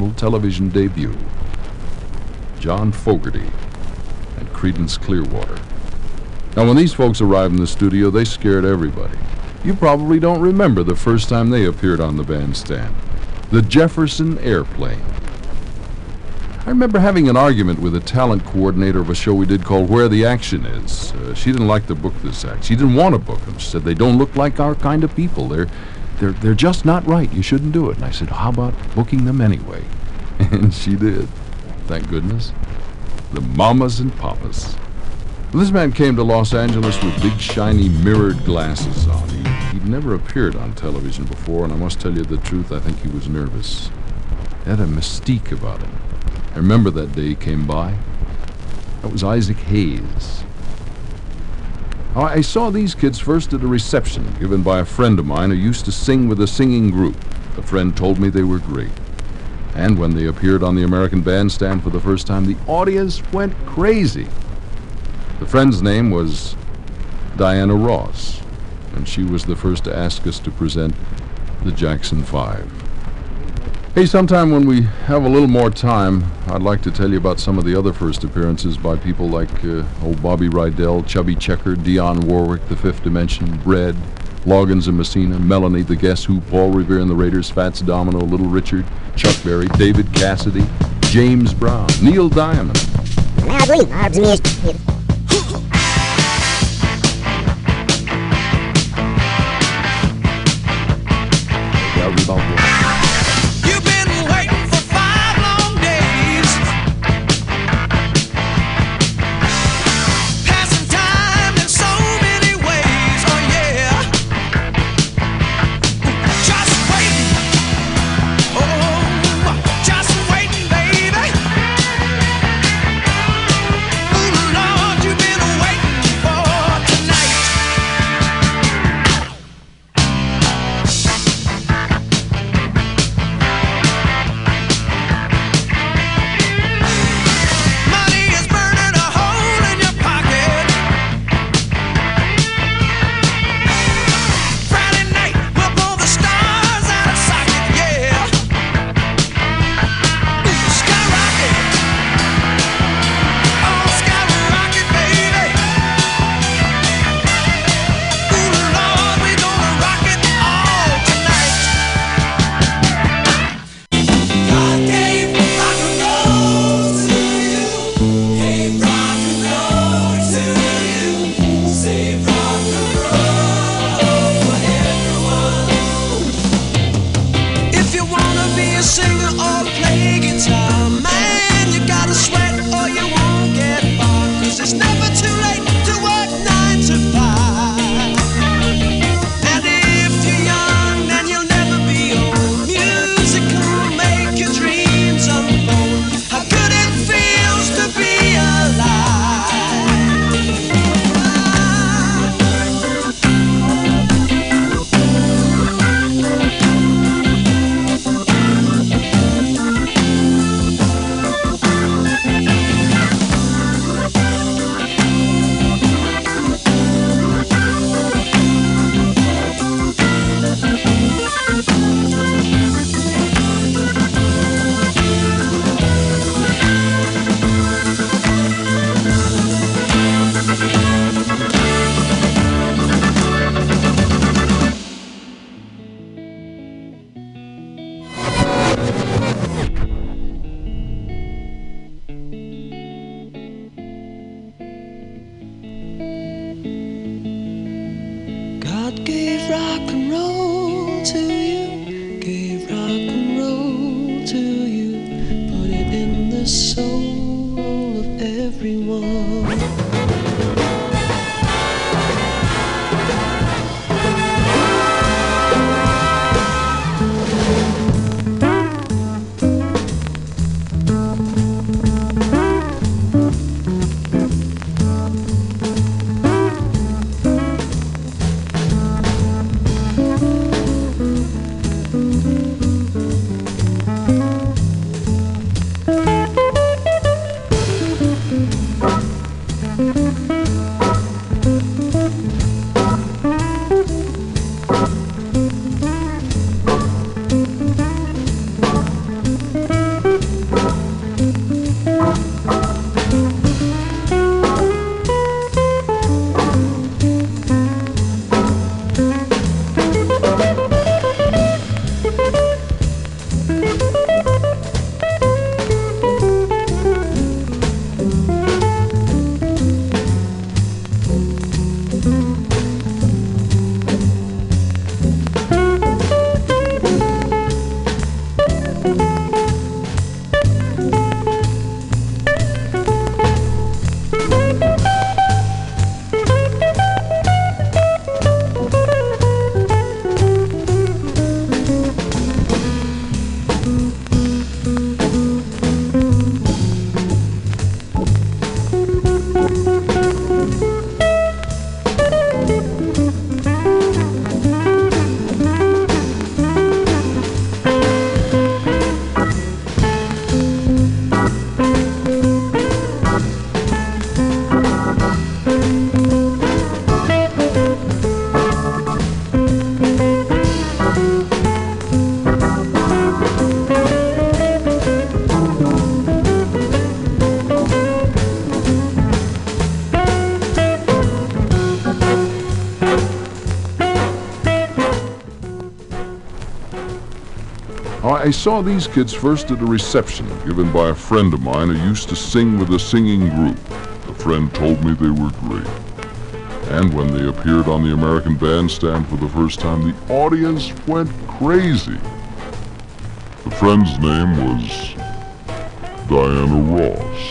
national television debut. John Fogerty and Creedence Clearwater. Now, when these folks arrived in the studio, they scared everybody. You probably don't remember the first time they appeared on the bandstand. The Jefferson Airplane. I remember having an argument with a talent coordinator of a show we did called Where the Action Is. Uh, she didn't like to book this act. She didn't want to book them. She said they don't look like our kind of people. They're, they're, they're just not right. You shouldn't do it. And I said, how about booking them anyway? And she did. Thank goodness. The Mamas and Papas. This man came to Los Angeles with big, shiny, mirrored glasses on. He, he'd never appeared on television before, and I must tell you the truth, I think he was nervous. He had a mystique about him. I remember that day he came by. That was Isaac Hayes. I saw these kids first at a reception given by a friend of mine who used to sing with a singing group. The friend told me they were great. And when they appeared on the American Bandstand for the first time, the audience went crazy. The friend's name was Diana Ross, and she was the first to ask us to present the Jackson Five. Hey, sometime when we have a little more time, I'd like to tell you about some of the other first appearances by people like uh, old Bobby Rydell, Chubby Checker, Dionne Warwick, The Fifth Dimension, Red, Loggins and Messina, Melanie, The Guess Who, Paul Revere and the Raiders, Fats Domino, Little Richard, Chuck Berry, David Cassidy, James Brown, Neil Diamond. I saw these kids first at a reception given by a friend of mine who used to sing with a singing group. The friend told me they were great. And when they appeared on the American Bandstand for the first time, the audience went crazy. The friend's name was Diana Ross.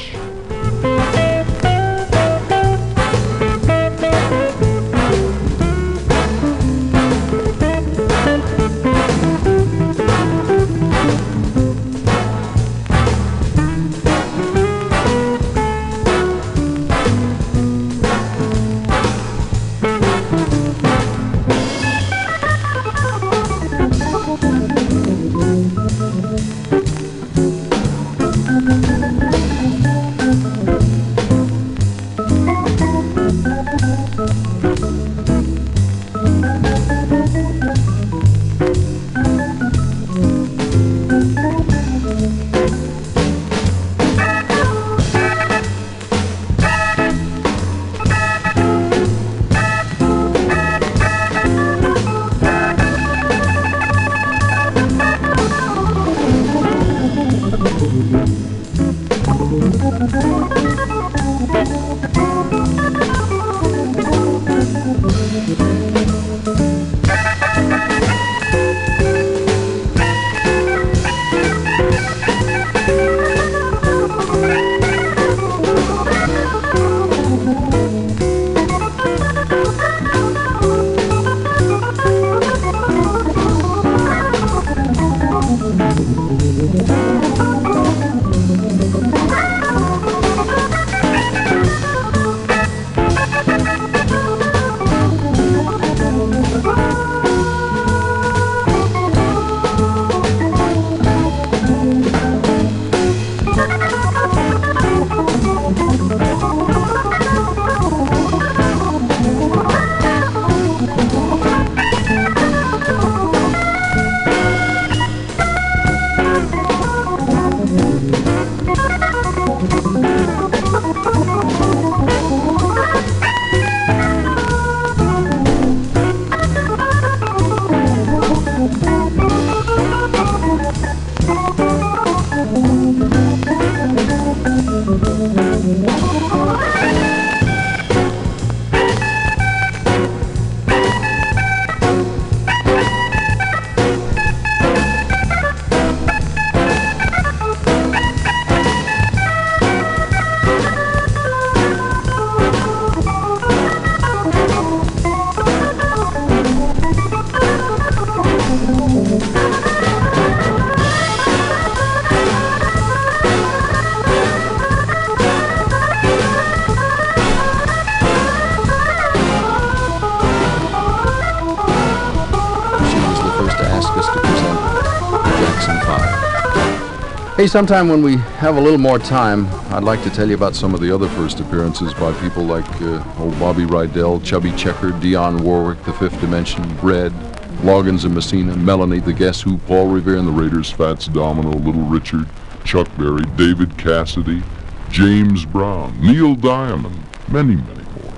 Hey, sometime when we have a little more time, I'd like to tell you about some of the other first appearances by people like uh, old Bobby Rydell, Chubby Checker, Dionne Warwick, The Fifth Dimension, Red, Loggins and Messina, Melanie, The Guess Who, Paul Revere and the Raiders, Fats Domino, Little Richard, Chuck Berry, David Cassidy, James Brown, Neil Diamond, many, many more.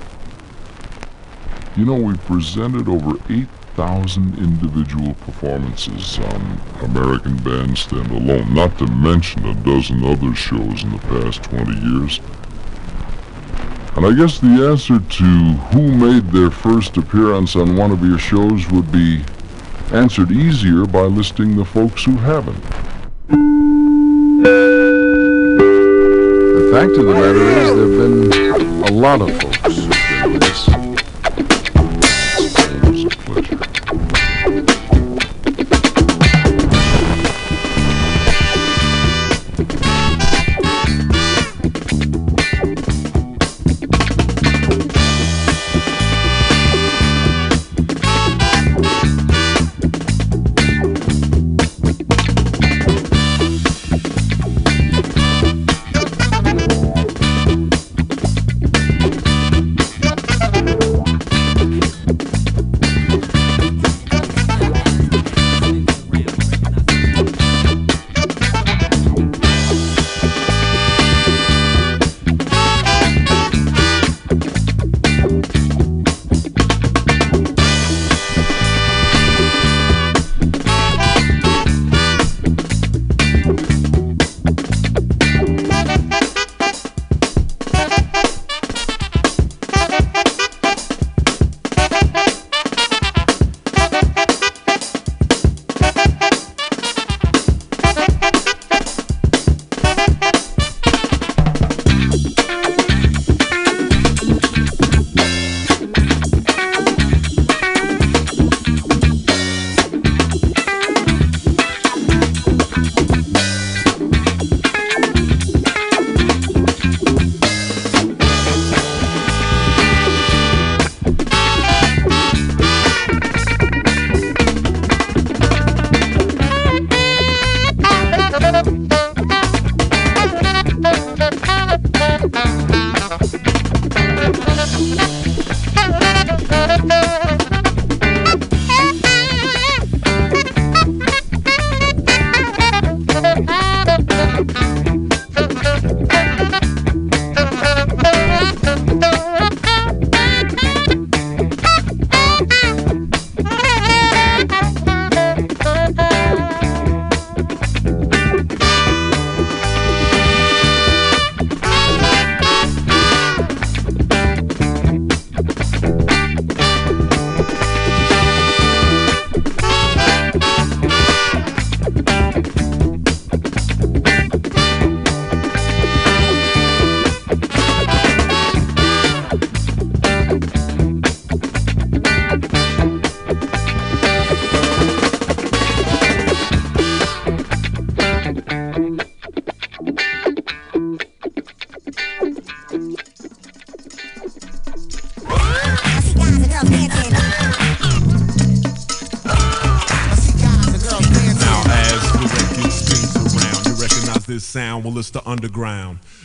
You know, we've presented over 8,000 individual performances on American Bandstand alone, not to mention a dozen other shows in the past 20 years. And I guess the answer to who made their first appearance on one of your shows would be answered easier by listing the folks who haven't. The fact of the matter is, there have been a lot of folks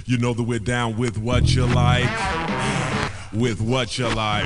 You know that we're down with what you like. With what you like.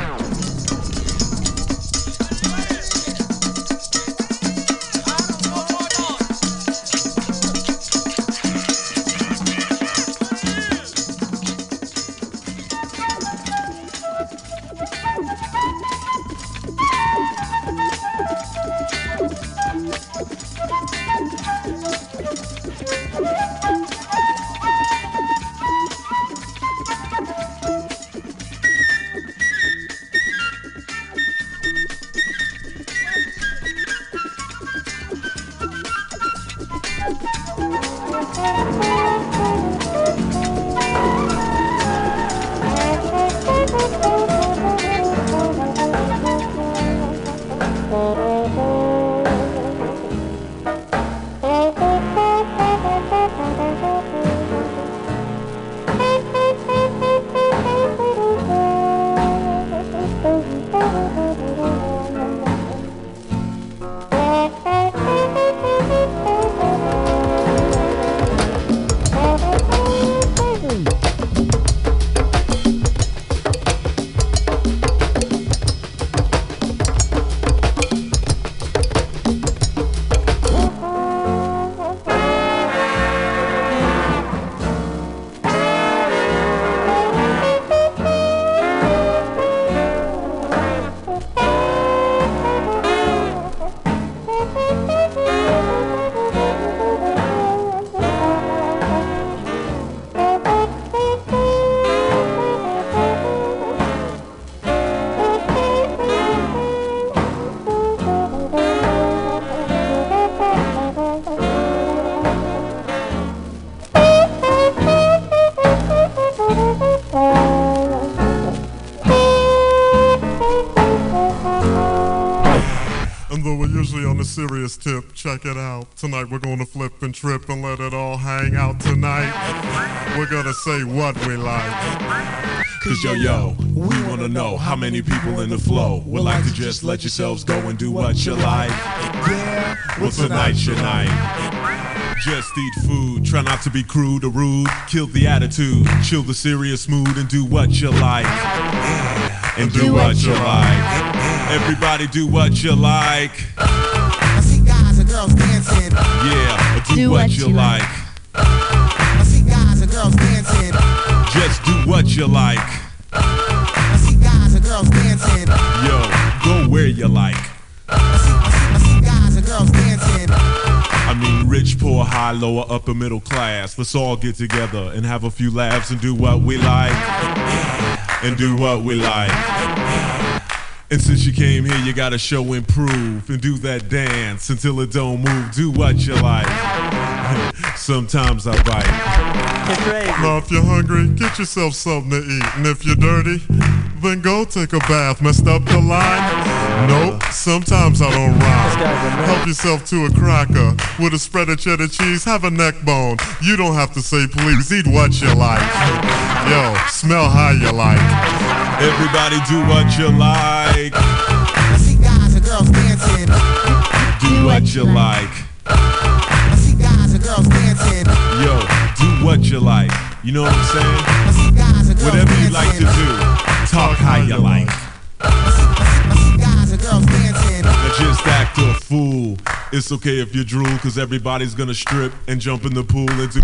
Check it out. Tonight we're gonna flip and trip and let it all hang out tonight. We're gonna say what we like. Cause yo yo, we wanna know how many people in the flow would like to just let yourselves go and do what you like. Yeah, well tonight's your night. Just eat food, try not to be crude or rude. Kill the attitude, chill the serious mood, and do what you like. And do, what, you like. Everybody do what you like. Dancing. Yeah, do, Do what, what you you like. I see guys and girls dancing. Just do what you like. I see guys and girls dancing. Yo, go where you like. I see, I see, I see guys and girls dancing. I mean, rich, poor, high, lower, upper, middle class. Let's all get together and have a few laughs and do what we like. And do what we like. And since you came here, you gotta show and prove and do that dance until it don't move. Do what you like. Sometimes I bite. Now, if you're hungry, get yourself something to eat. And if you're dirty, then go take a bath. Messed up the line? Nope, sometimes I don't rhyme. Help yourself to a cracker with a spread of cheddar cheese. Have a neck bone. You don't have to say please. Eat what you like. Yo, smell how you like. Everybody do what you like. I see guys and girls dancing. Do what you like. I see guys and girls dancing. Yo, do what you like. You know what I'm saying? I see guys and girls Whatever you dancing. like to do, talk how you like. I see, I see, I see guys and girls dancing. Now just act a fool. It's okay if you drool, cause everybody's gonna strip and jump in the pool and do.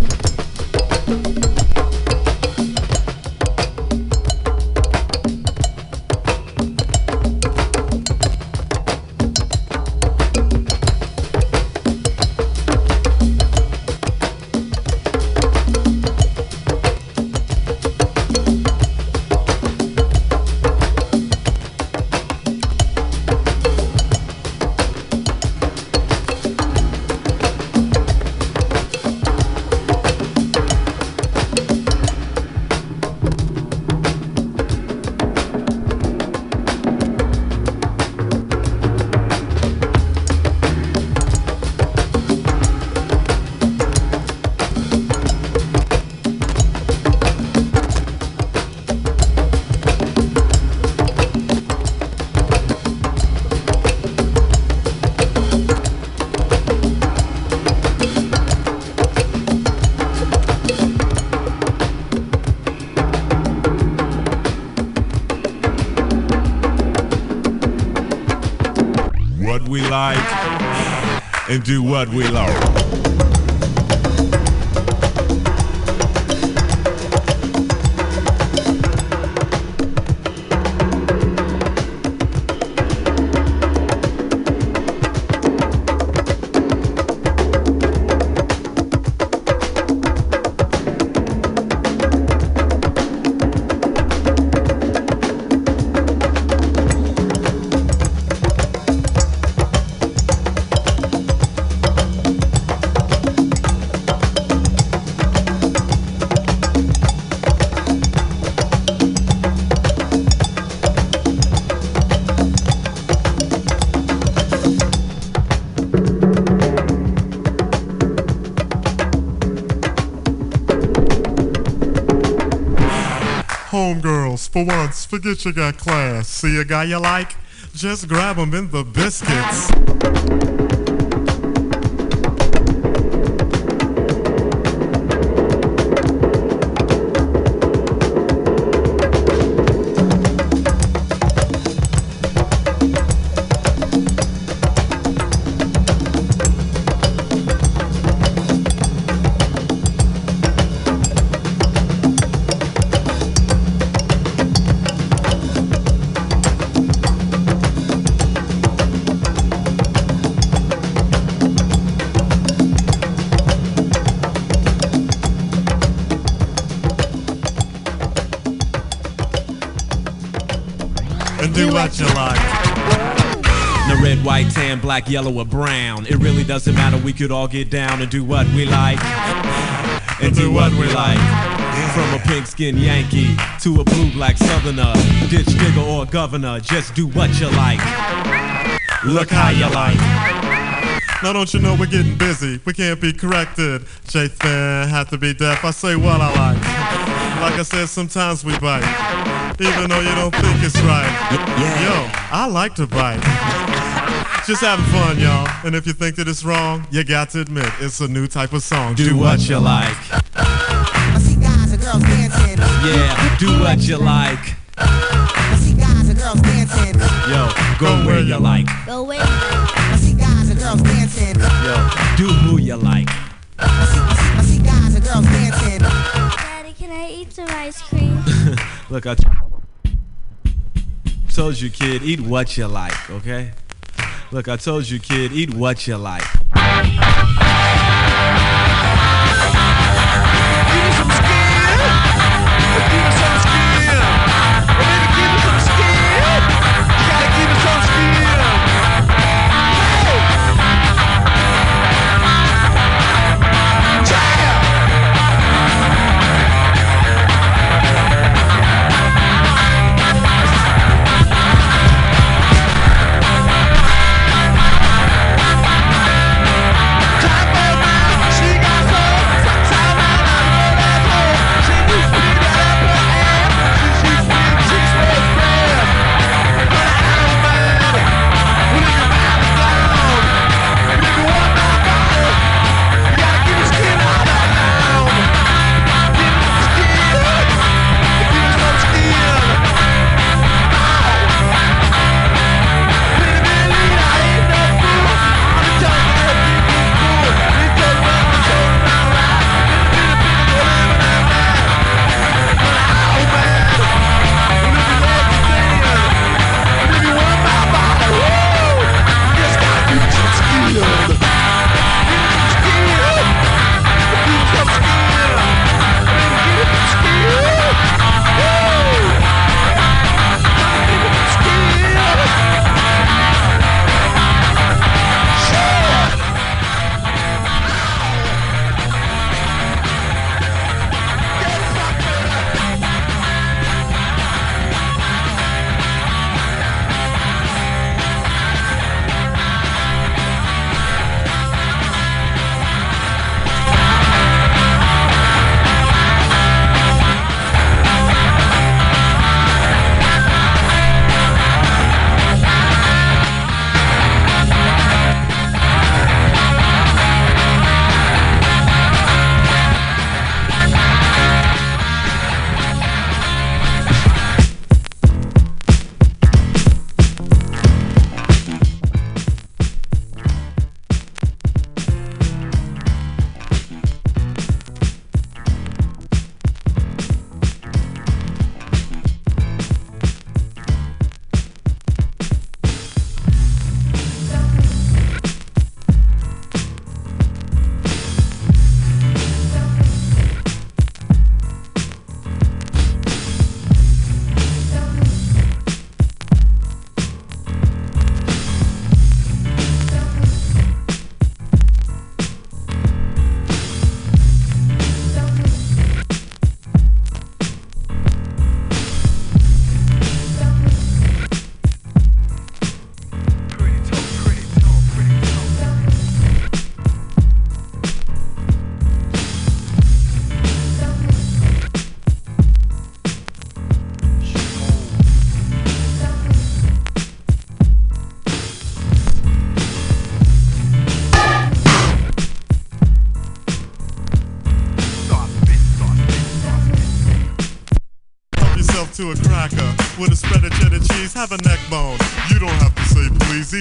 And do what we love. Forget you got class. See a guy you like? Just grab him in the biscuits. Black, yellow, or brown. It really doesn't matter. We could all get down and do what we like. And do what we like. From a pink skinned Yankee to a blue black southerner, ditch digger or governor, just do what you like. Look how you like. Now don't you know we're getting busy? We can't be corrected. Jathan had to be deaf. I say what I like. Like I said, sometimes we bite, even though you don't think it's right. Yo, I like to bite. Just having fun, y'all. And if you think that it's wrong, you got to admit it's a new type of song. Do what you like. I see guys and girls dancing. Yeah, do what you like. I see guys and girls dancing. Yo, go where you like. Go where. I see guys and girls dancing. Yo, do who you like. I see, I see, I see guys and girls dancing. Daddy, can I eat some ice cream? Look, I told you, kid, eat what you like, okay? Look, I told you, kid, eat what you like.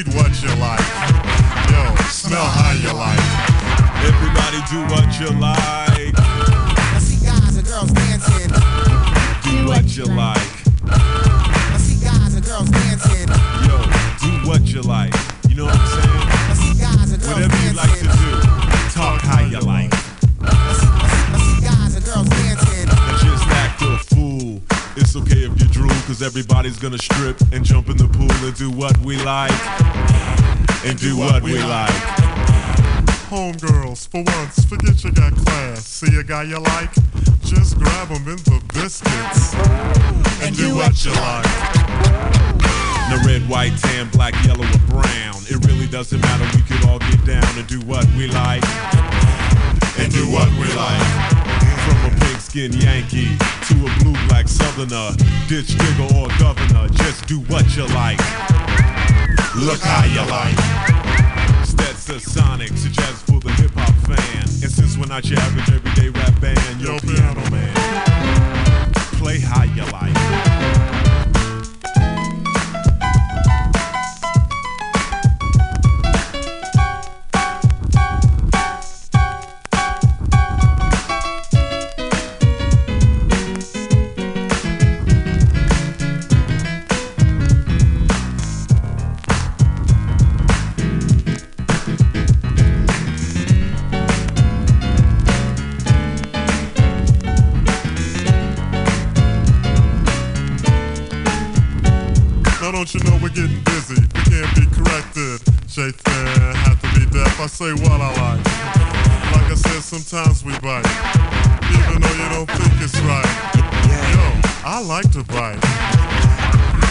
Eat what you like. Yo, smell how you like. Everybody do what you like. I see guys and girls dancing. Do what you like. I see guys and girls dancing. Yo, do what you like. You know what I'm saying? I see guys and girls Whatever you like cause everybody's gonna strip and jump in the pool and do what we like. And do what we like. Homegirls, for once, forget you got class. See a guy you like? Just grab him in the biscuits. And do what you like. No red, white, tan, black, yellow, or brown. It really doesn't matter, we could all get down and do what we like. And do what we like. Skin Yankee to a blue black southerner, ditch digger or governor, just do what you like. Look how you like. Stetsasonic, for the hip hop fan. And since we're not your average everyday rap band, yo, piano man, play how you like. Like to bite.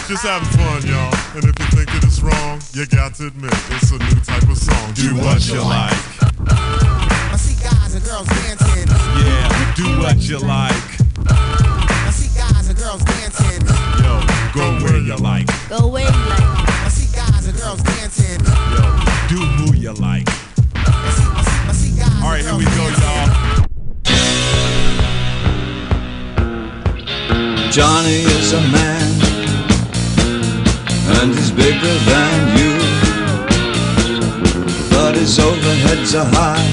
Just having fun, y'all. And if you think it is wrong, you got to admit it's a new type of song. Do what you like. I see guys and girls dancing. Yeah, do what you like. I see guys and girls dancing. Yo, go where you like. Go away, like. I see guys and girls dancing. Yo, do who you like. I see, I see, I see guys All right, and here we go, Johnny is a man, and he's bigger than you. But his overheads are high,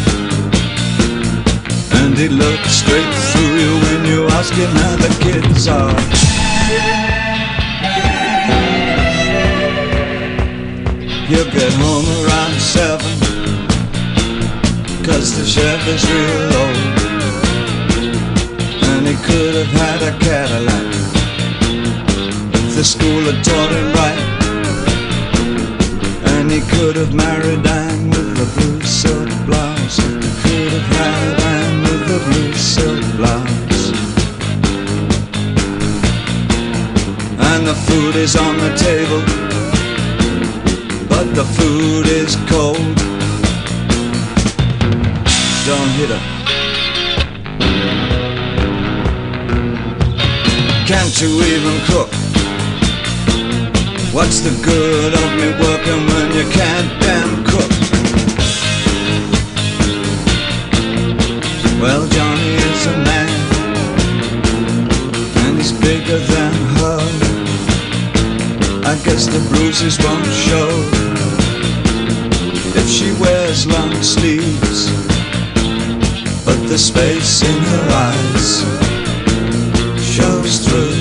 and he looks straight through you when you ask him how the kids are. He'll get home around seven, cause the chef is real old. And he could have had a Cadillac the school had taught him right. And he could have married Anne with the blue silk blouse. He could have had Anne with the blue silk blouse. And the food is on the table, but the food is cold. Don't hit her. Can't you even cook? What's the good of me working when you can't damn cook? Well, Johnny is a man, and he's bigger than her. I guess the bruises won't show if she wears long sleeves, but the space in her eyes shows through.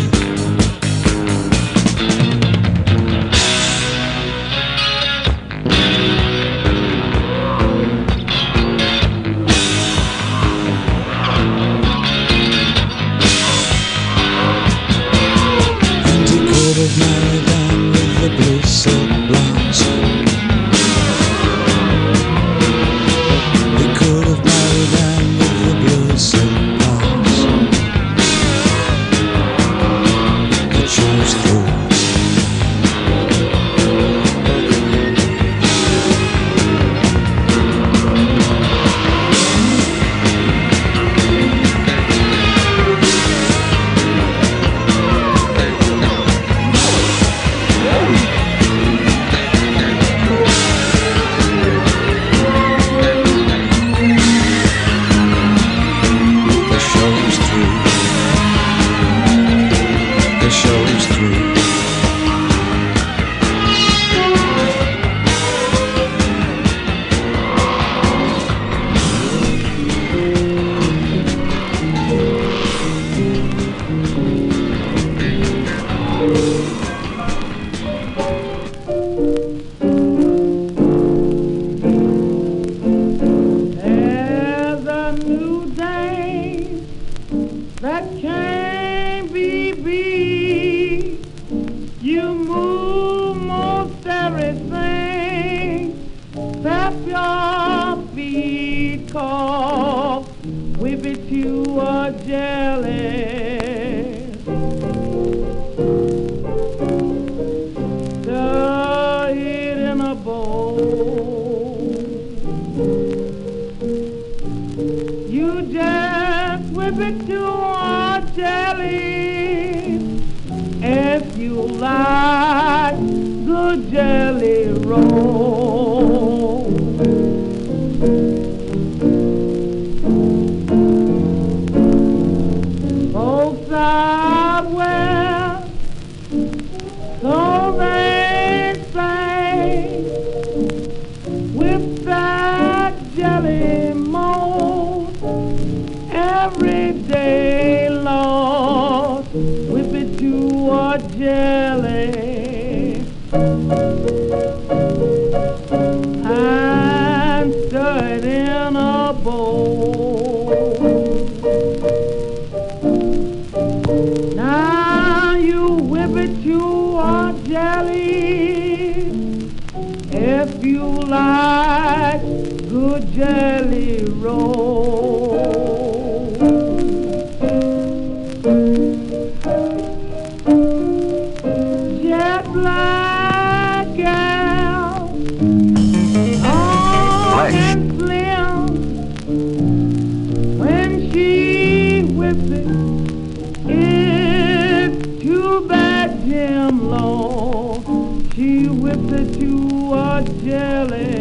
Jim Long. She whips it to a jelly.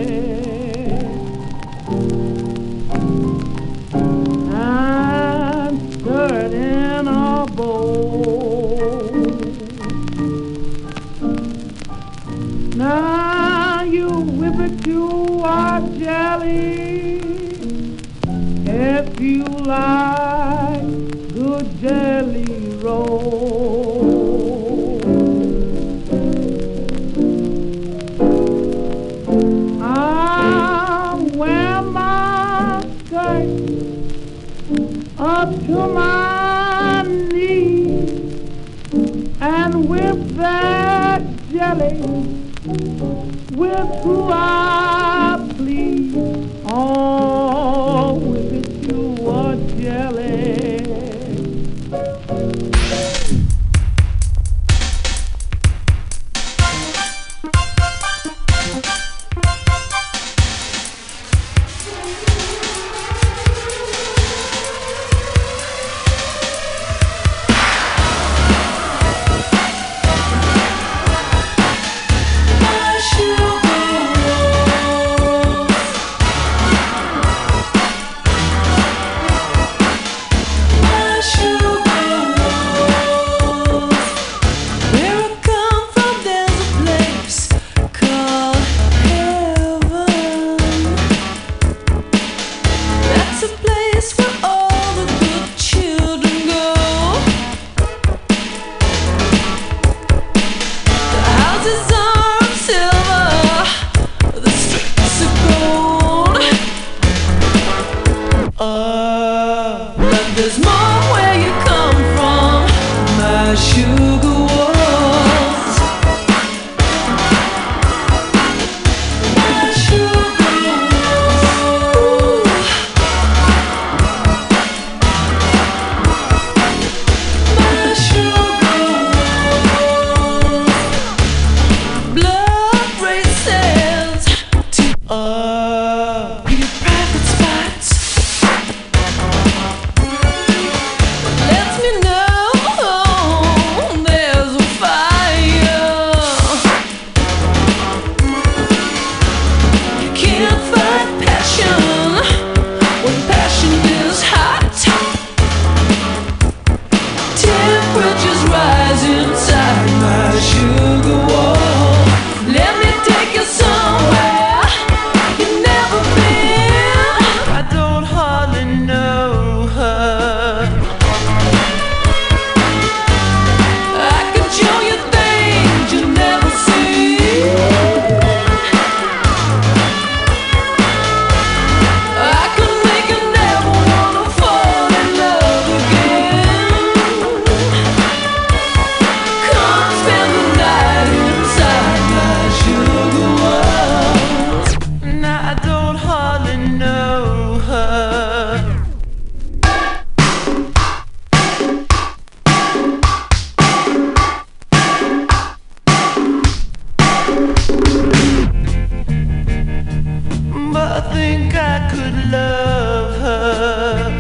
I think I could love her.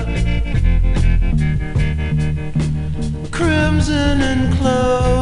Crimson and clover.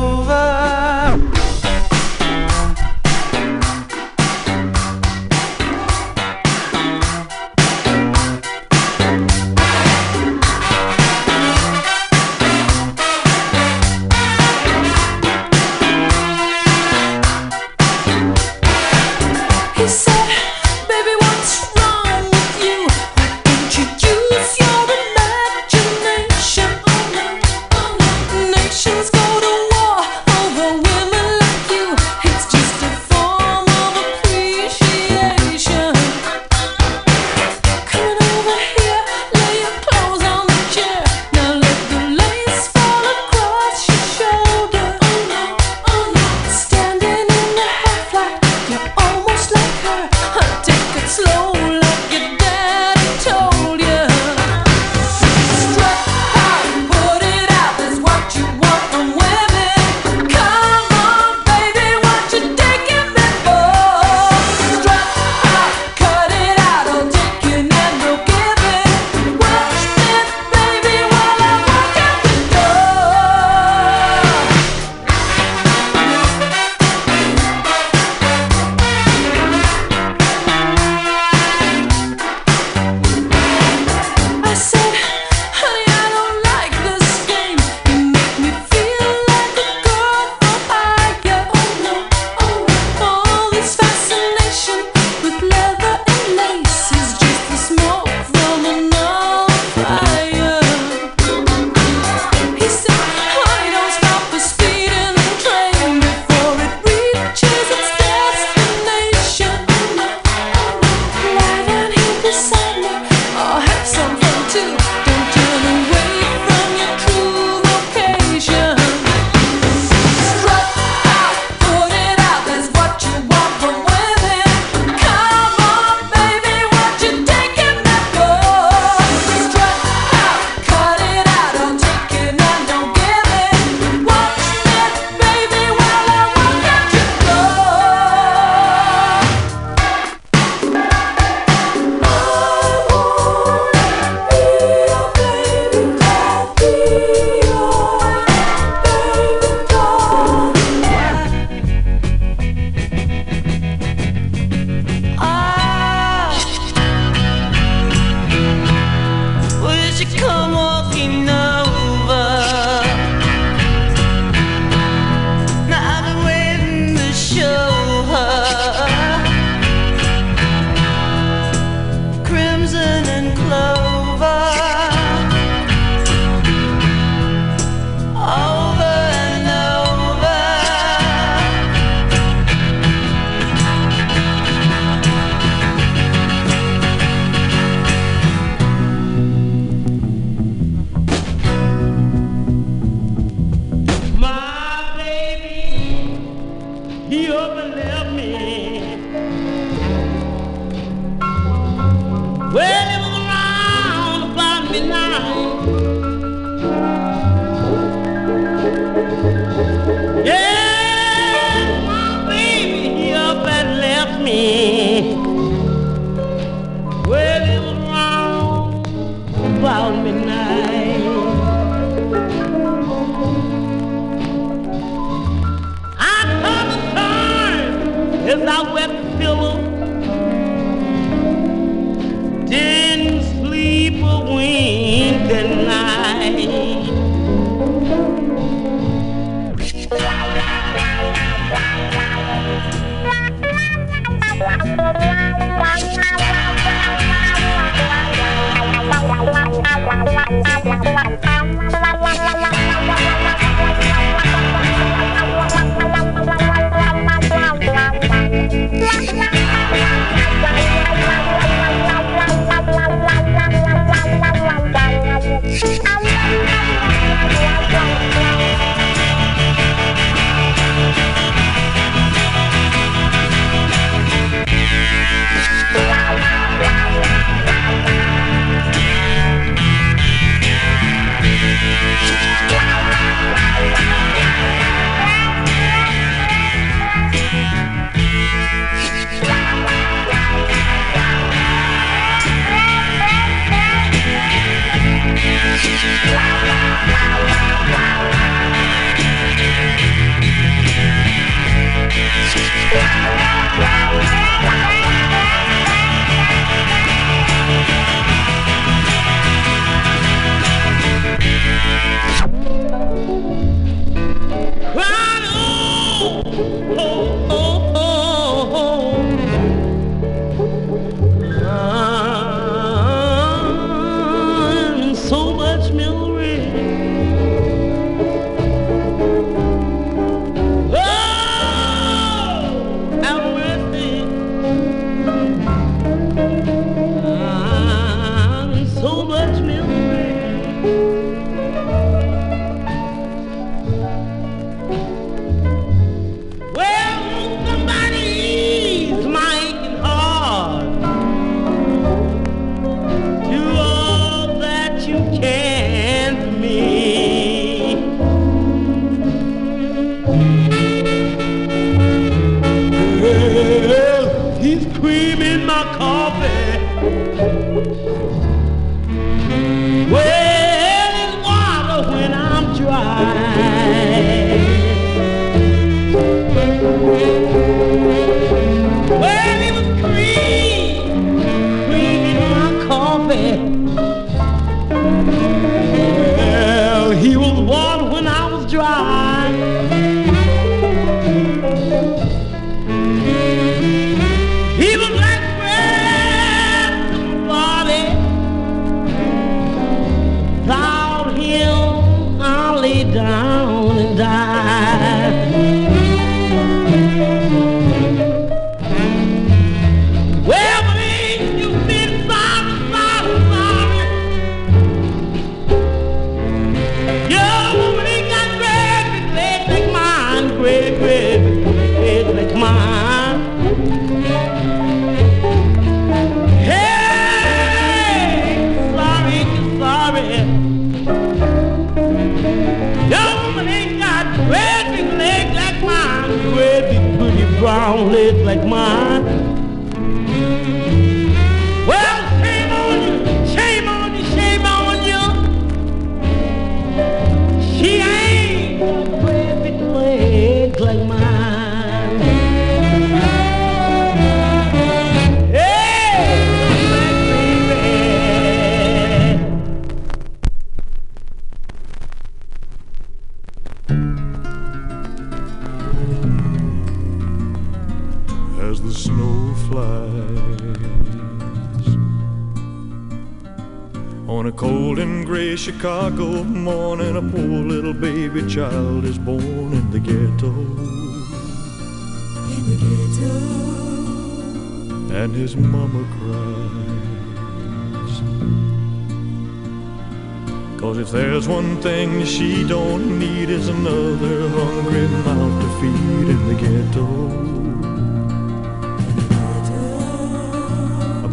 If there's one thing she don't need is another hungry mouth to feed in the ghetto.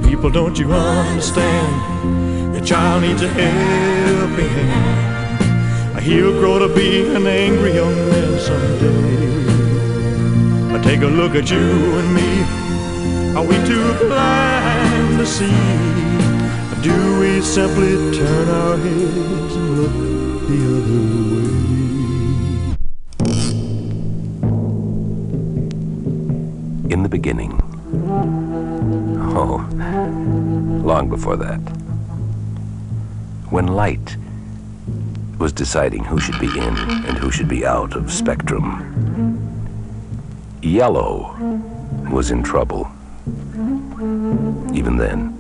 People, don't you understand? Your child needs a helping hand. He'll grow to be an angry young man someday. I take a look at you and me. Are we too blind to see? Do we simply turn our heads and look the other way? In the beginning. Oh, long before that. When light was deciding who should be in and who should be out of spectrum, yellow was in trouble. Even then.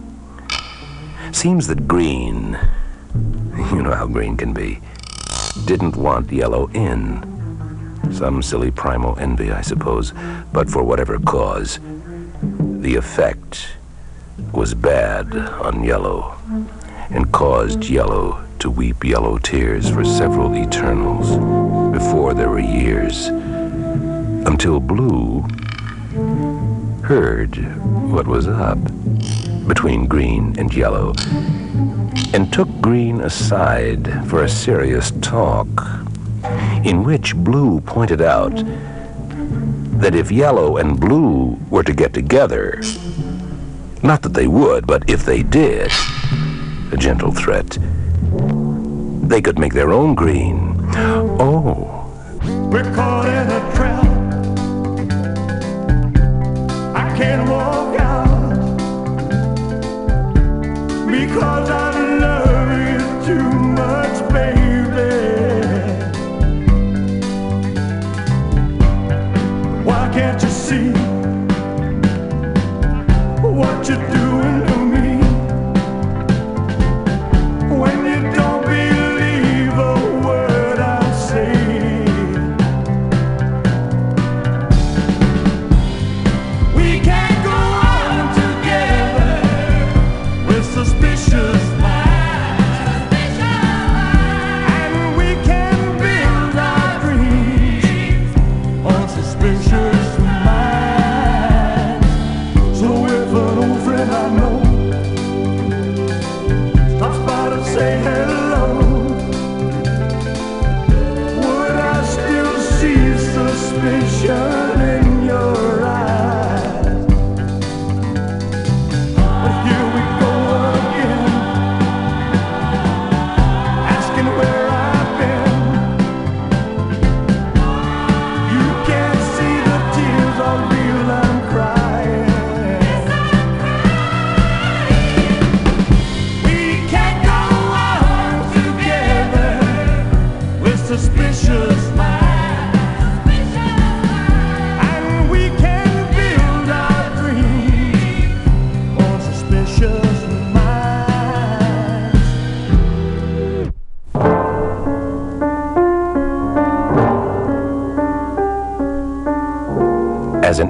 Seems that green, you know how green can be, didn't want yellow in. Some silly primal envy, I suppose, but for whatever cause, the effect was bad on yellow and caused yellow to weep yellow tears for several eternals before there were years until blue heard what was up between green and yellow and took green aside for a serious talk in which blue pointed out that if yellow and blue were to get together, not that they would, but if they did, a gentle threat, they could make their own green. Oh, We're caught in a trap. I can't walk out because I love you too much, baby. Why can't you see what you're doing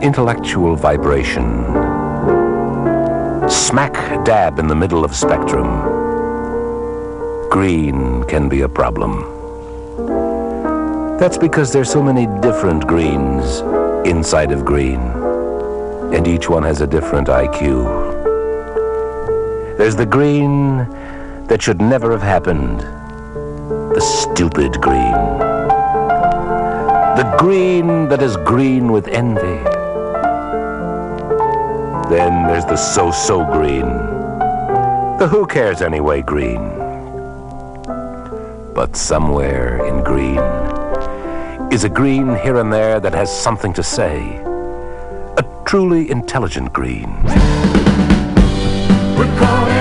intellectual vibration. Smack dab in the middle of spectrum. Green can be a problem. That's because there's so many different greens inside of green, and each one has a different IQ. There's the green that should never have happened, the stupid green. The green that is green with envy. Then there's the so-so green. The who cares anyway green. But somewhere in green is a green here and there that has something to say. A truly intelligent green. We're caught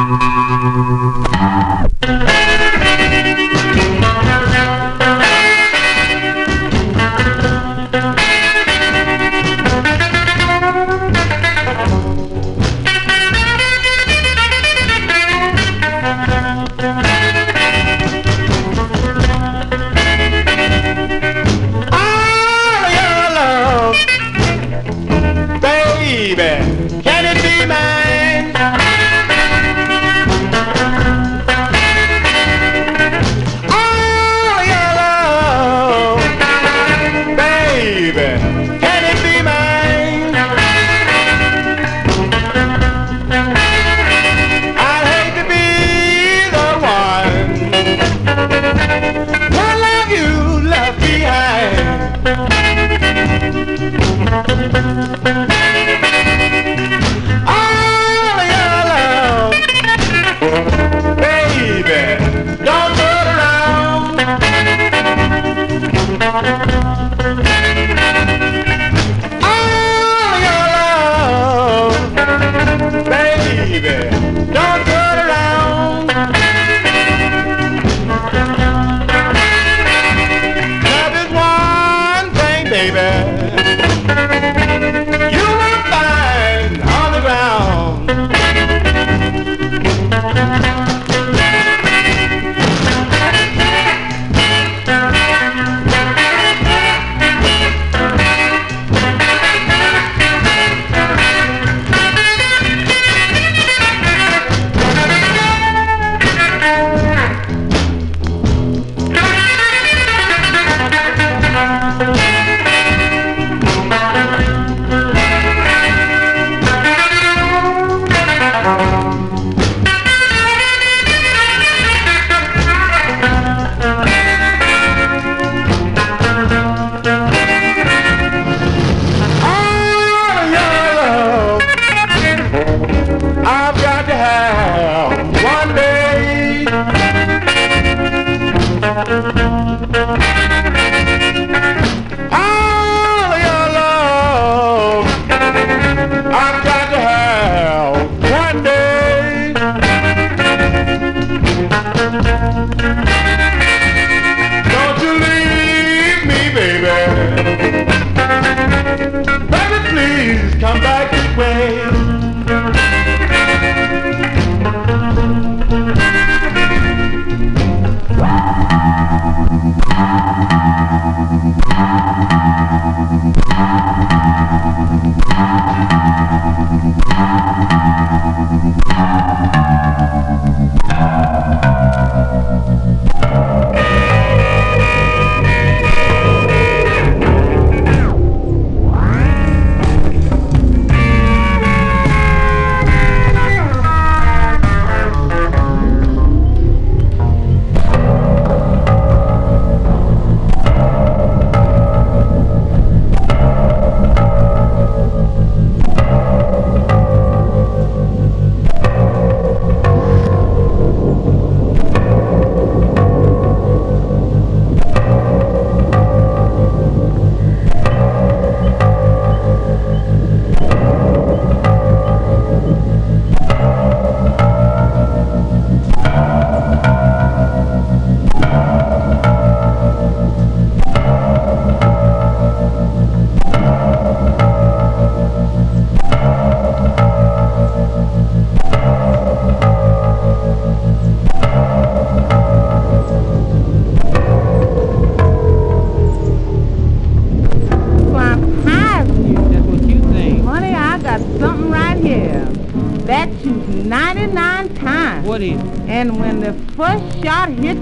Mm-hmm.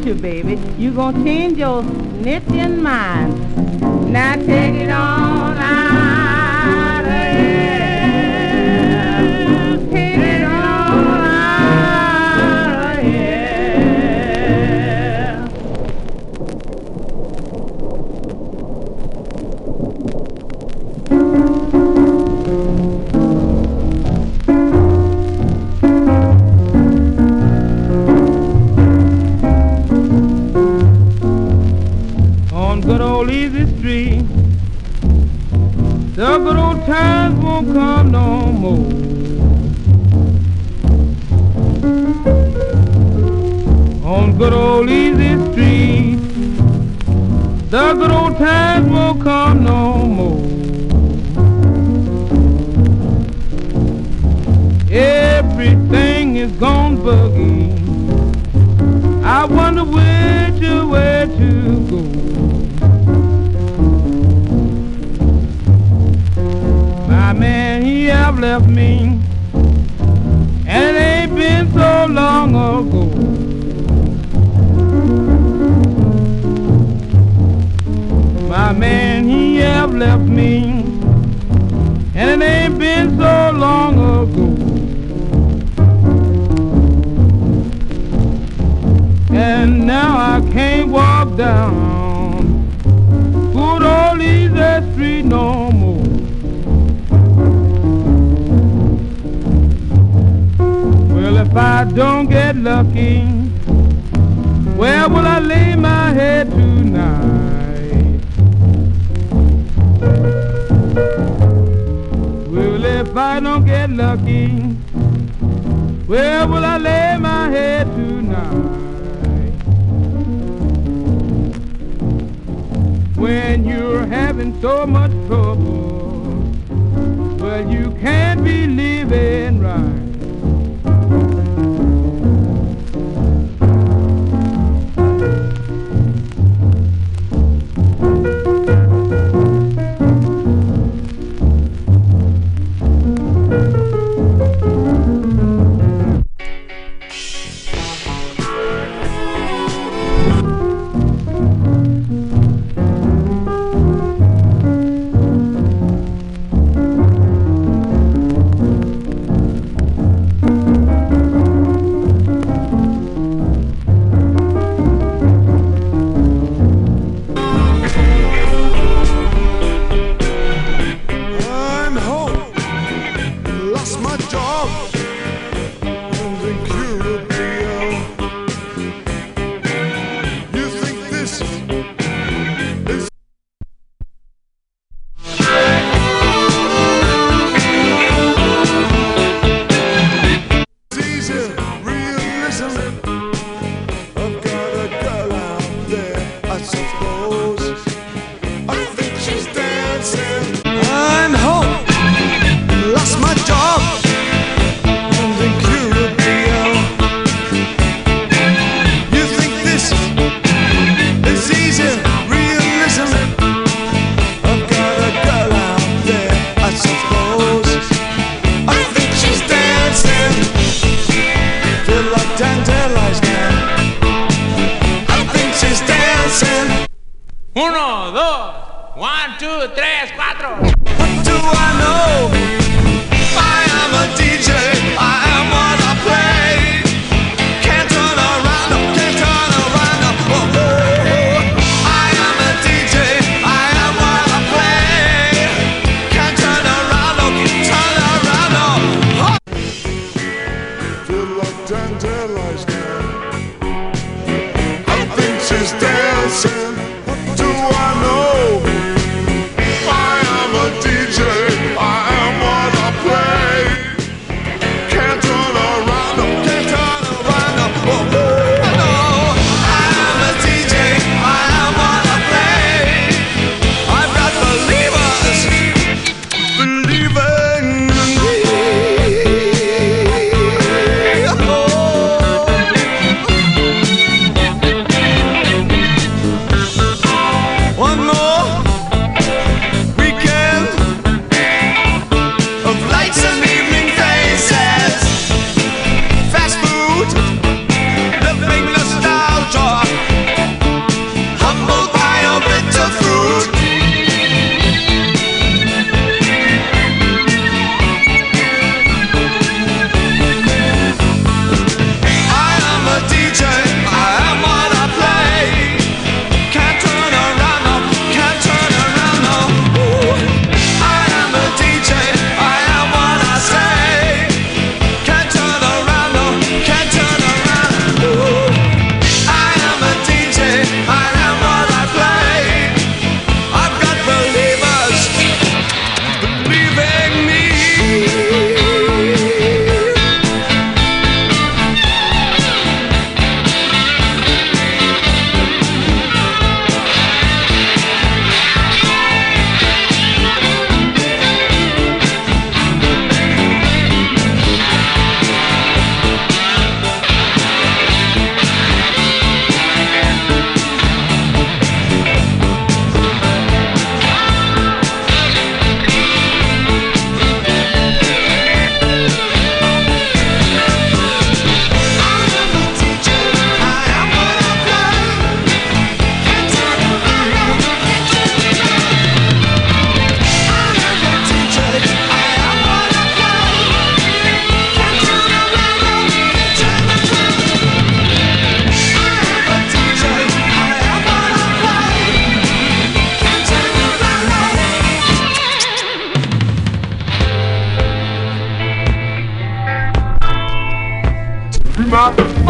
you, baby. You gonna change your knitting mind. Now take it on.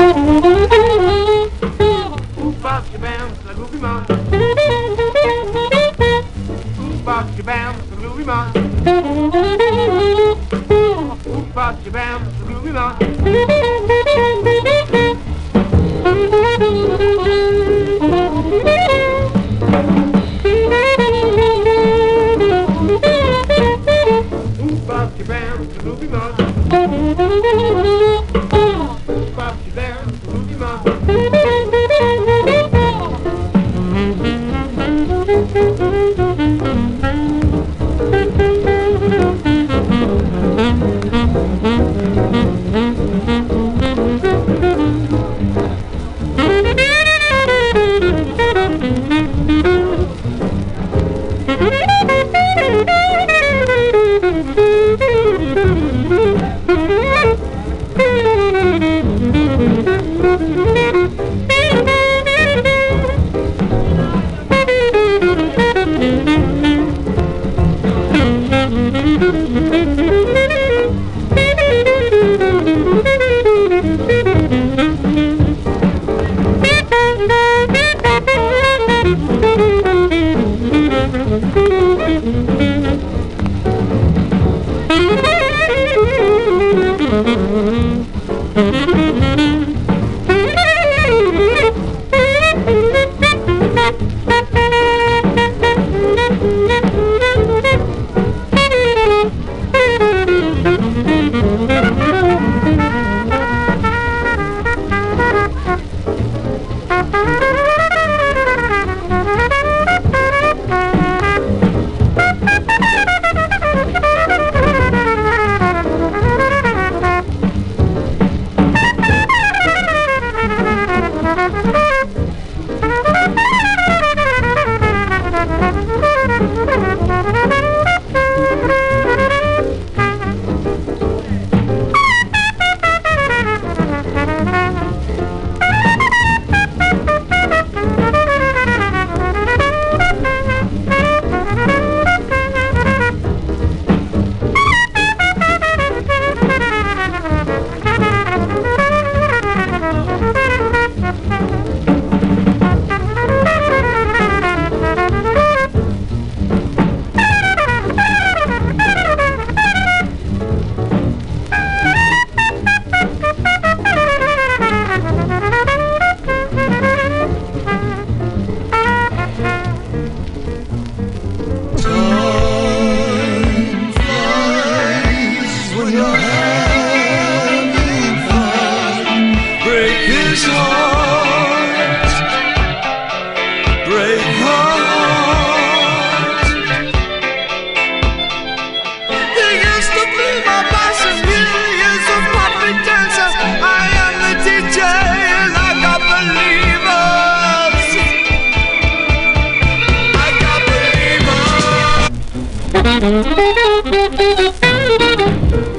Mm-hmm. Thank you.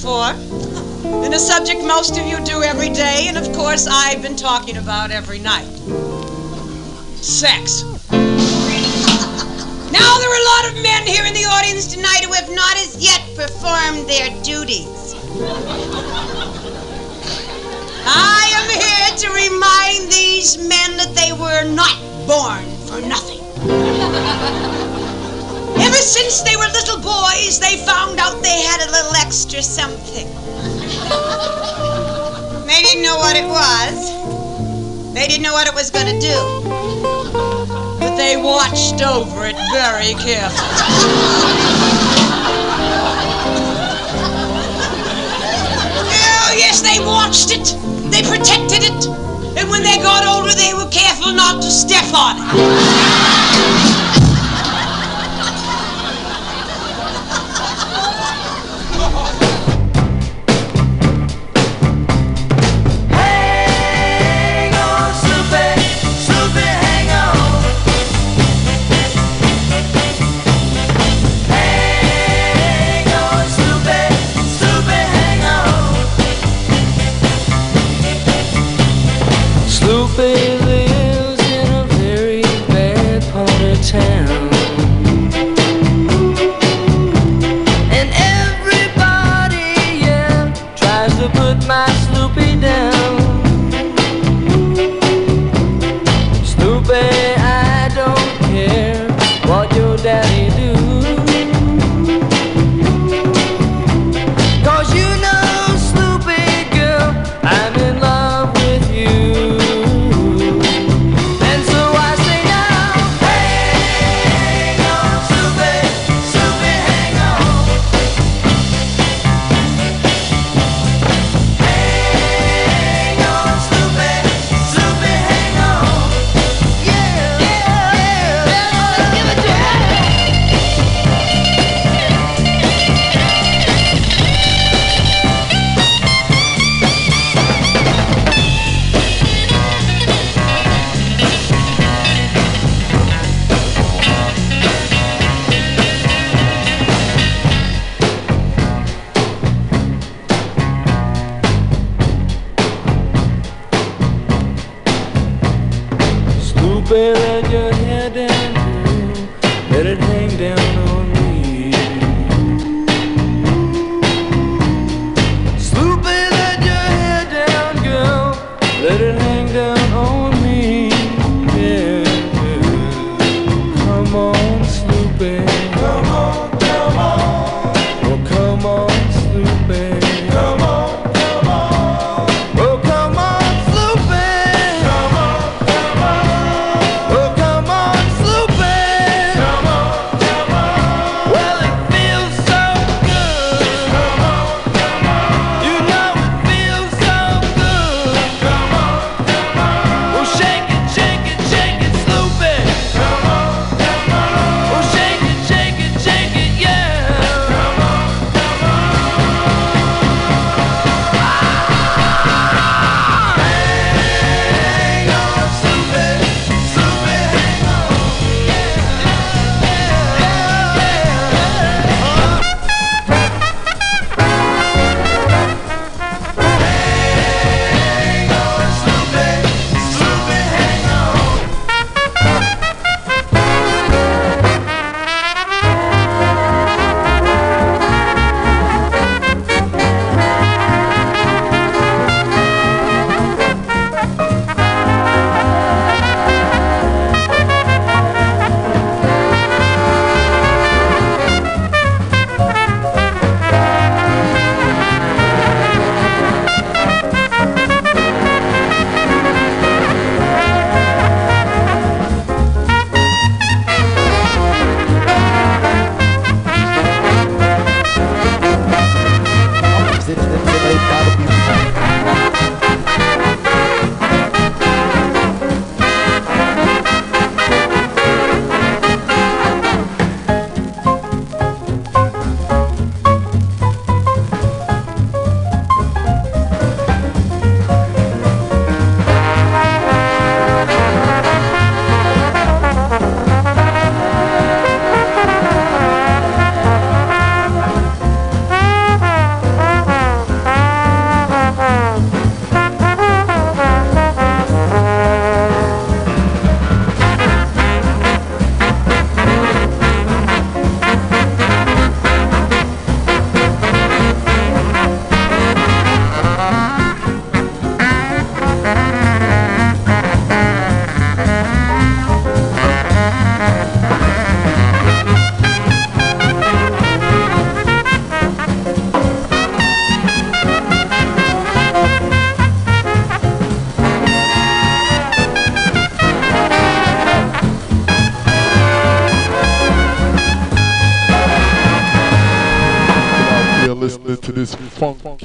Before, and a subject most of you do every day, and of course I've been talking about every night. Sex. Now, there are a lot of men here in the audience tonight who have not as yet performed their duties. I am here to remind these men that they were not born for nothing. Since they were little boys, they found out they had a little extra something. They didn't know what it was. They didn't know what it was going to do. But they watched over it very carefully. Oh, yes, they watched it. They protected it. And when they got older, they were careful not to step on it.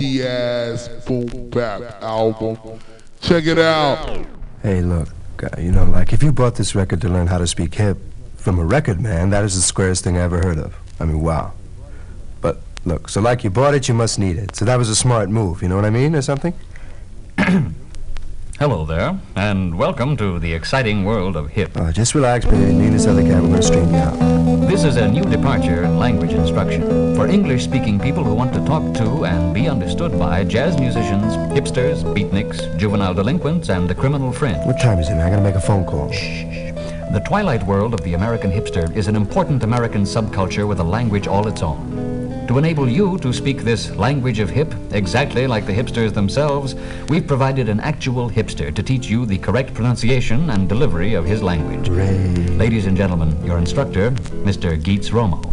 Funky ass boom bap album. Check it out. Hey, look, you know, like if you bought this record to learn how to speak hip from a record man, that is the squarest thing I ever heard of. I mean, wow. But look, so like you bought it, you must need it. So that was a smart move, you know what I mean, or something? Hello there, and welcome to the exciting world of hip. Oh, just relax, baby. Me and this other guy, we're straighten you out. This is a new departure in language instruction for English speaking people who want to talk to and be understood by jazz musicians, hipsters, beatniks, juvenile delinquents, and the criminal fringe. What time is it, man? I gotta make a phone call. Shh. The twilight world of the American hipster is an important American subculture with a language all its own. To enable you to speak this language of hip exactly like the hipsters themselves, we've provided an actual hipster to teach you the correct pronunciation and delivery of his language. Ladies and gentlemen, your instructor, Mr. Geets Romo.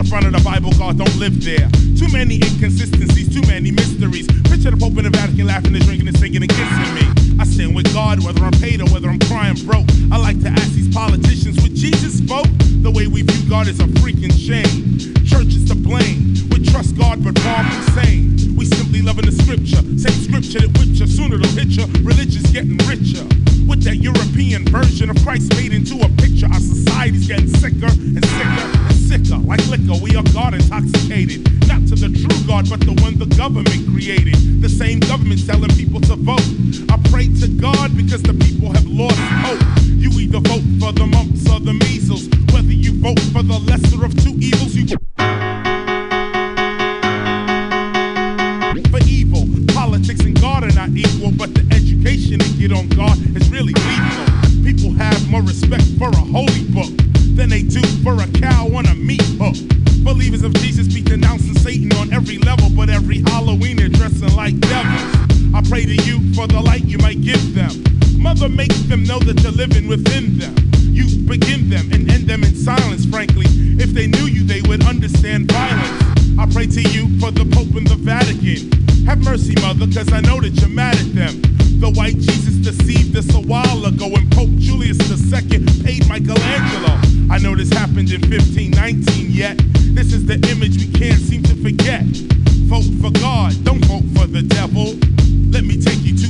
The front of the Bible, God don't live there. Too many inconsistencies, too many mysteries. Picture the Pope in the Vatican laughing and drinking and singing and kissing me. I stand with God, whether I'm paid or whether I'm crying broke. I like to ask these politicians, would Jesus spoke? The way we view God is a freaking shame. Church is to blame. We trust God, but Bob Hussein. We simply loving the scripture. Same scripture that whips you, sooner it'll hit. Religion's getting richer. With that European version of Christ made into a picture, our society's getting sicker and sicker and sicker. Like liquor, we are God intoxicated. Not to the true God, but the one the government created. The same government telling people to vote. I pray to God because the people have lost hope. You either vote for the mumps or the measles. Whether you vote for the lesser of two evils, you for evil. Politics and God are not equal, but the education to get on God is really lethal. People have more respect for a holy for a cow on a meat hook. Believers of Jesus be denouncing Satan on every level, but every Halloween they're dressing like devils. I pray to you for the light you might give them. Mother, make them know that you're living within them. You begin them and end them in silence, frankly. If they knew you, they would understand violence. I pray to you for the Pope and the Vatican. Have mercy, mother, cause I know that you're mad at them. The white Jesus deceived us a while ago, and Pope Julius II paid Michelangelo. I know this happened in 1519, yet this is the image we can't seem to forget. Vote for God, don't vote for the devil. Let me take you to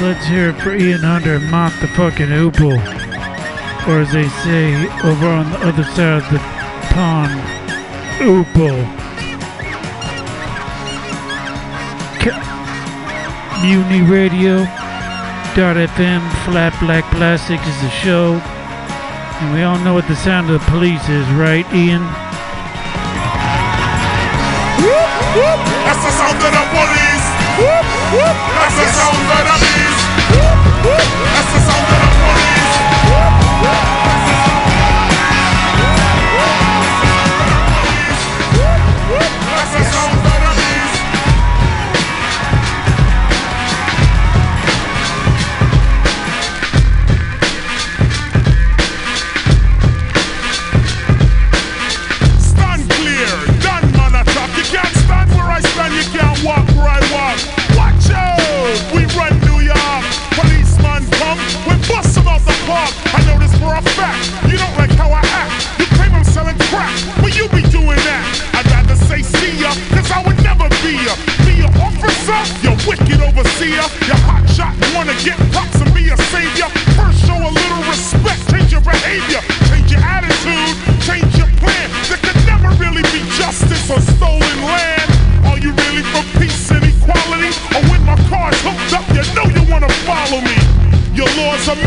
Let's hear it for Ian Hunter, Mott the fucking Hoople. Or as they say over on the other side of the pond, Oople. Muni Mutiny Radio. Dot FM, Flat Black Plastic is the show. And we all know what the sound of the police is, right, Ian? Whoop, whoop. That's the sound of the police! Whoop, That's the sound of the that's the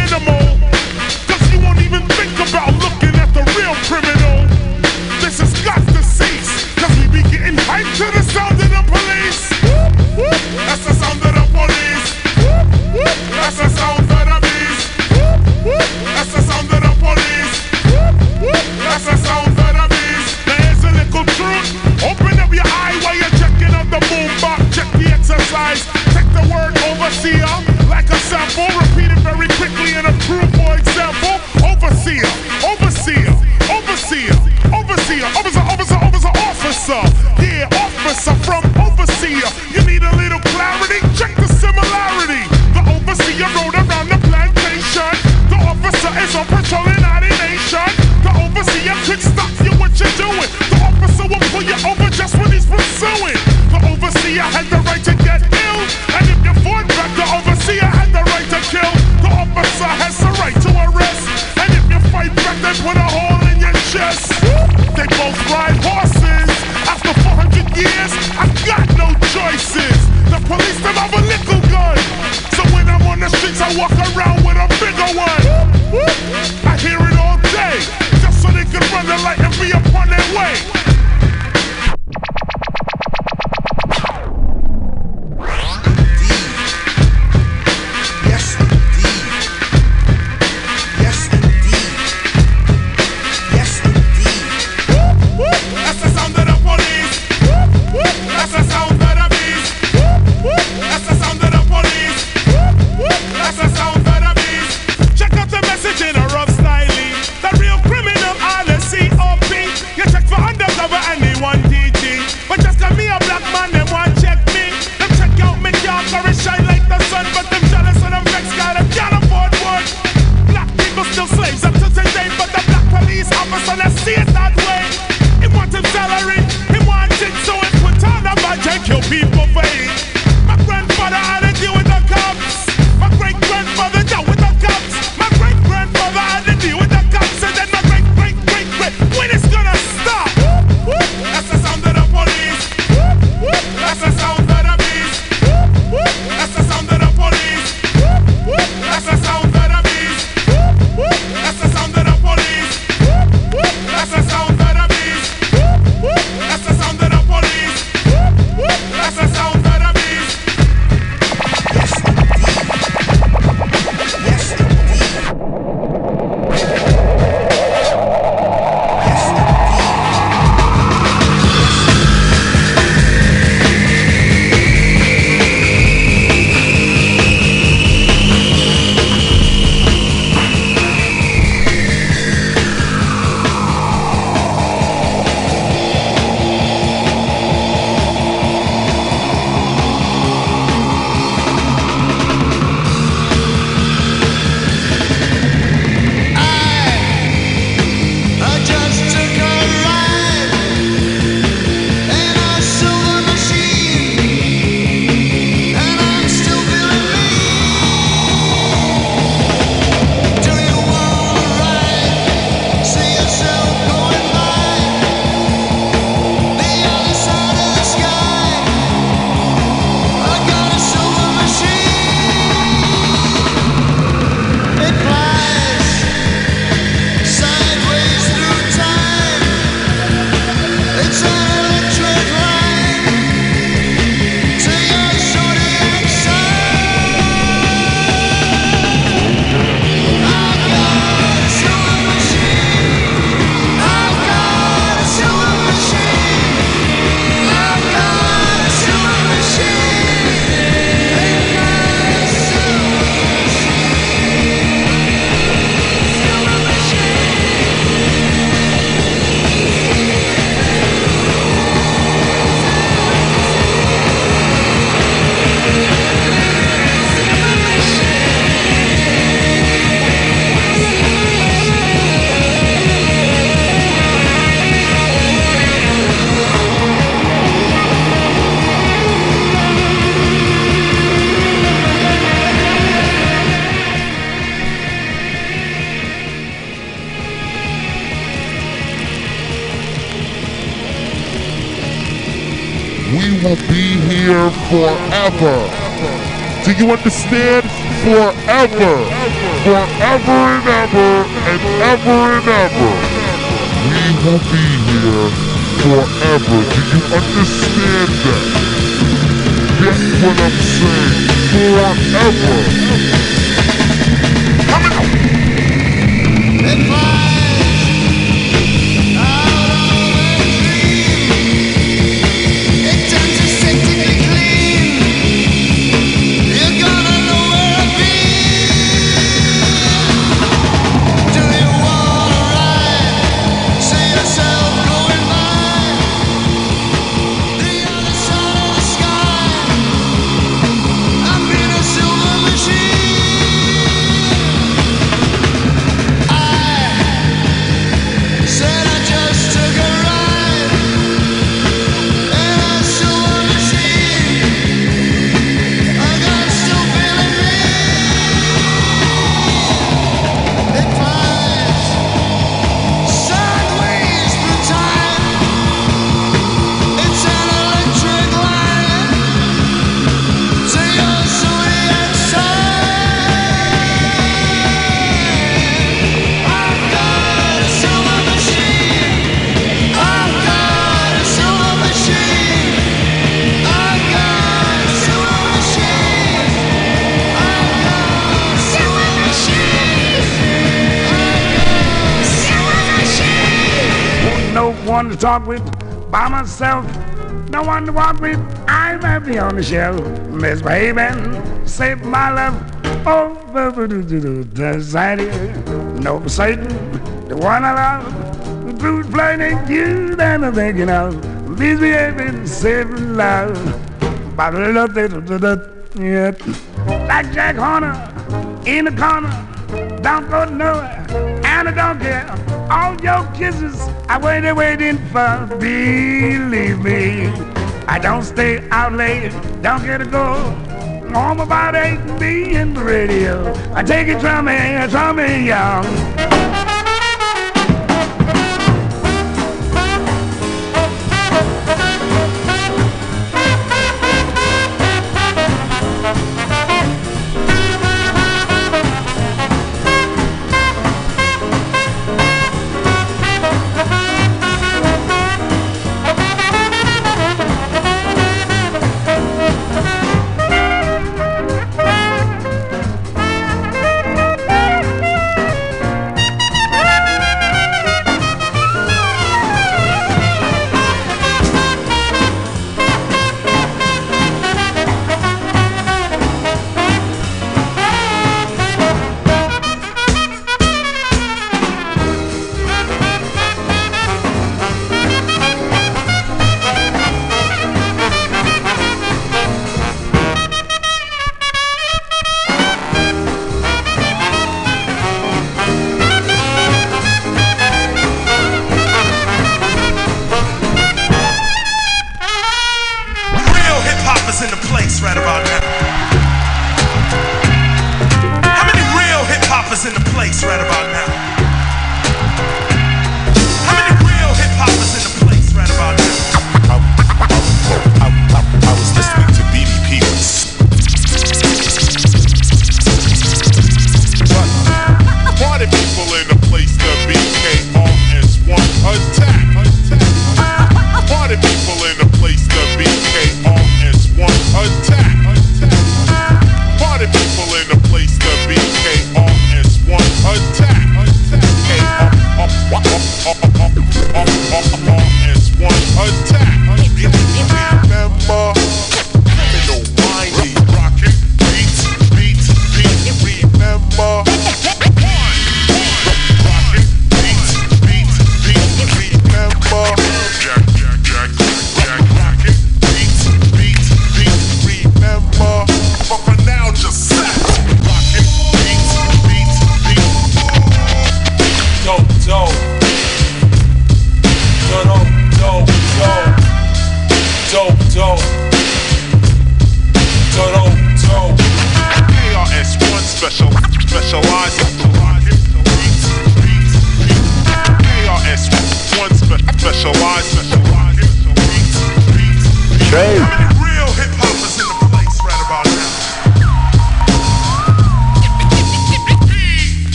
minimal. Cause you won't even think about looking at the real criminal. This has got to cease. Cause we be getting hyped to the sound of the police. That's the sound of the police. That's the sound of the beast. That's the sound of the police. That's the sound of the beast. There's a little truth. Open up your eye while you're checking out the boom box. Check the exercise. Check the word overseer example, repeat it very quickly and approve, for example, overseer, overseer, overseer, overseer, officer, officer, officer, officer, yeah, officer from overseer. You need a little clarity? Check the similarity. The overseer rode around the plantation. The officer is on patrol in our nation. The overseer could stop you what you're doing. The officer will pull you over just when he's pursuing. Forever. Do you understand? Forever. Forever and ever and ever and ever. We will be here forever. Do you understand that? Get what I'm saying? Forever. Talk with by myself. No one to walk with. I'm happy on the shelf. Miss Misbehaving, save my love. Oh, decided. No Satan, the one I love. The blues playing you that I'm thinking of. Misbehaving, saving love. Like Jack Horner in the corner. Don't go nowhere, and I don't care. All your kisses, I waited, waiting for. Believe me, I don't stay out late, don't get to go. Home about eight and be in the radio. I take it from me, from me young.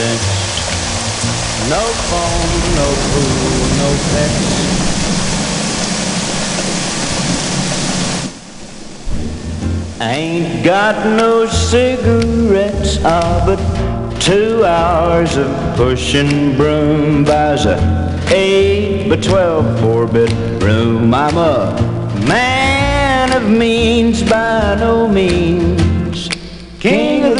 50. No phone, no pool, no pets. Ain't got no cigarettes, ah, but two hours of pushing broom buys a eight by twelve four-bit room. I'm a man of means by no means, king of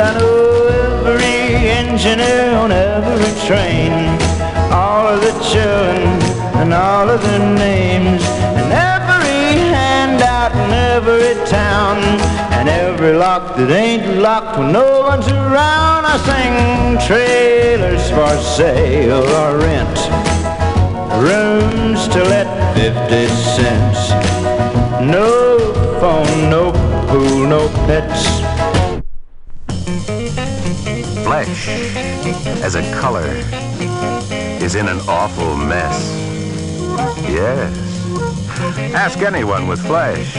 I know every engineer on every train. All of the children and all of their names. And every handout in every town. And every lock that ain't locked when no one's around. I sing trailers for sale or rent. Rooms to let 50 cents. No phone, no pool, no pets. Flesh, as a color, is in an awful mess. Yes. Ask anyone with flesh,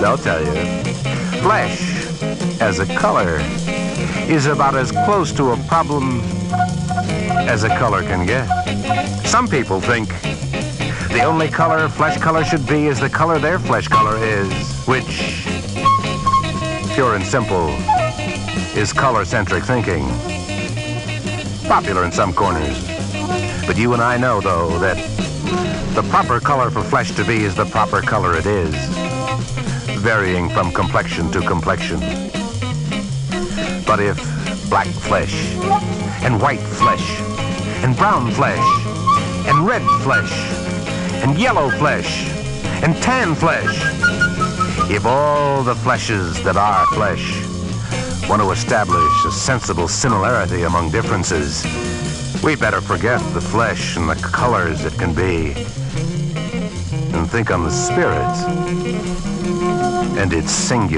they'll tell you. Flesh, as a color, is about as close to a problem as a color can get. Some people think the only color flesh color should be is the color their flesh color is, which, pure and simple, is color-centric thinking. Popular in some corners. But you and I know, though, that the proper color for flesh to be is the proper color it is, varying from complexion to complexion. But if black flesh, and white flesh, and brown flesh, and red flesh, and yellow flesh, and tan flesh, if all the fleshes that are flesh want to establish a sensible similarity among differences, we better forget the flesh and the colors it can be and think on the spirit and its singular.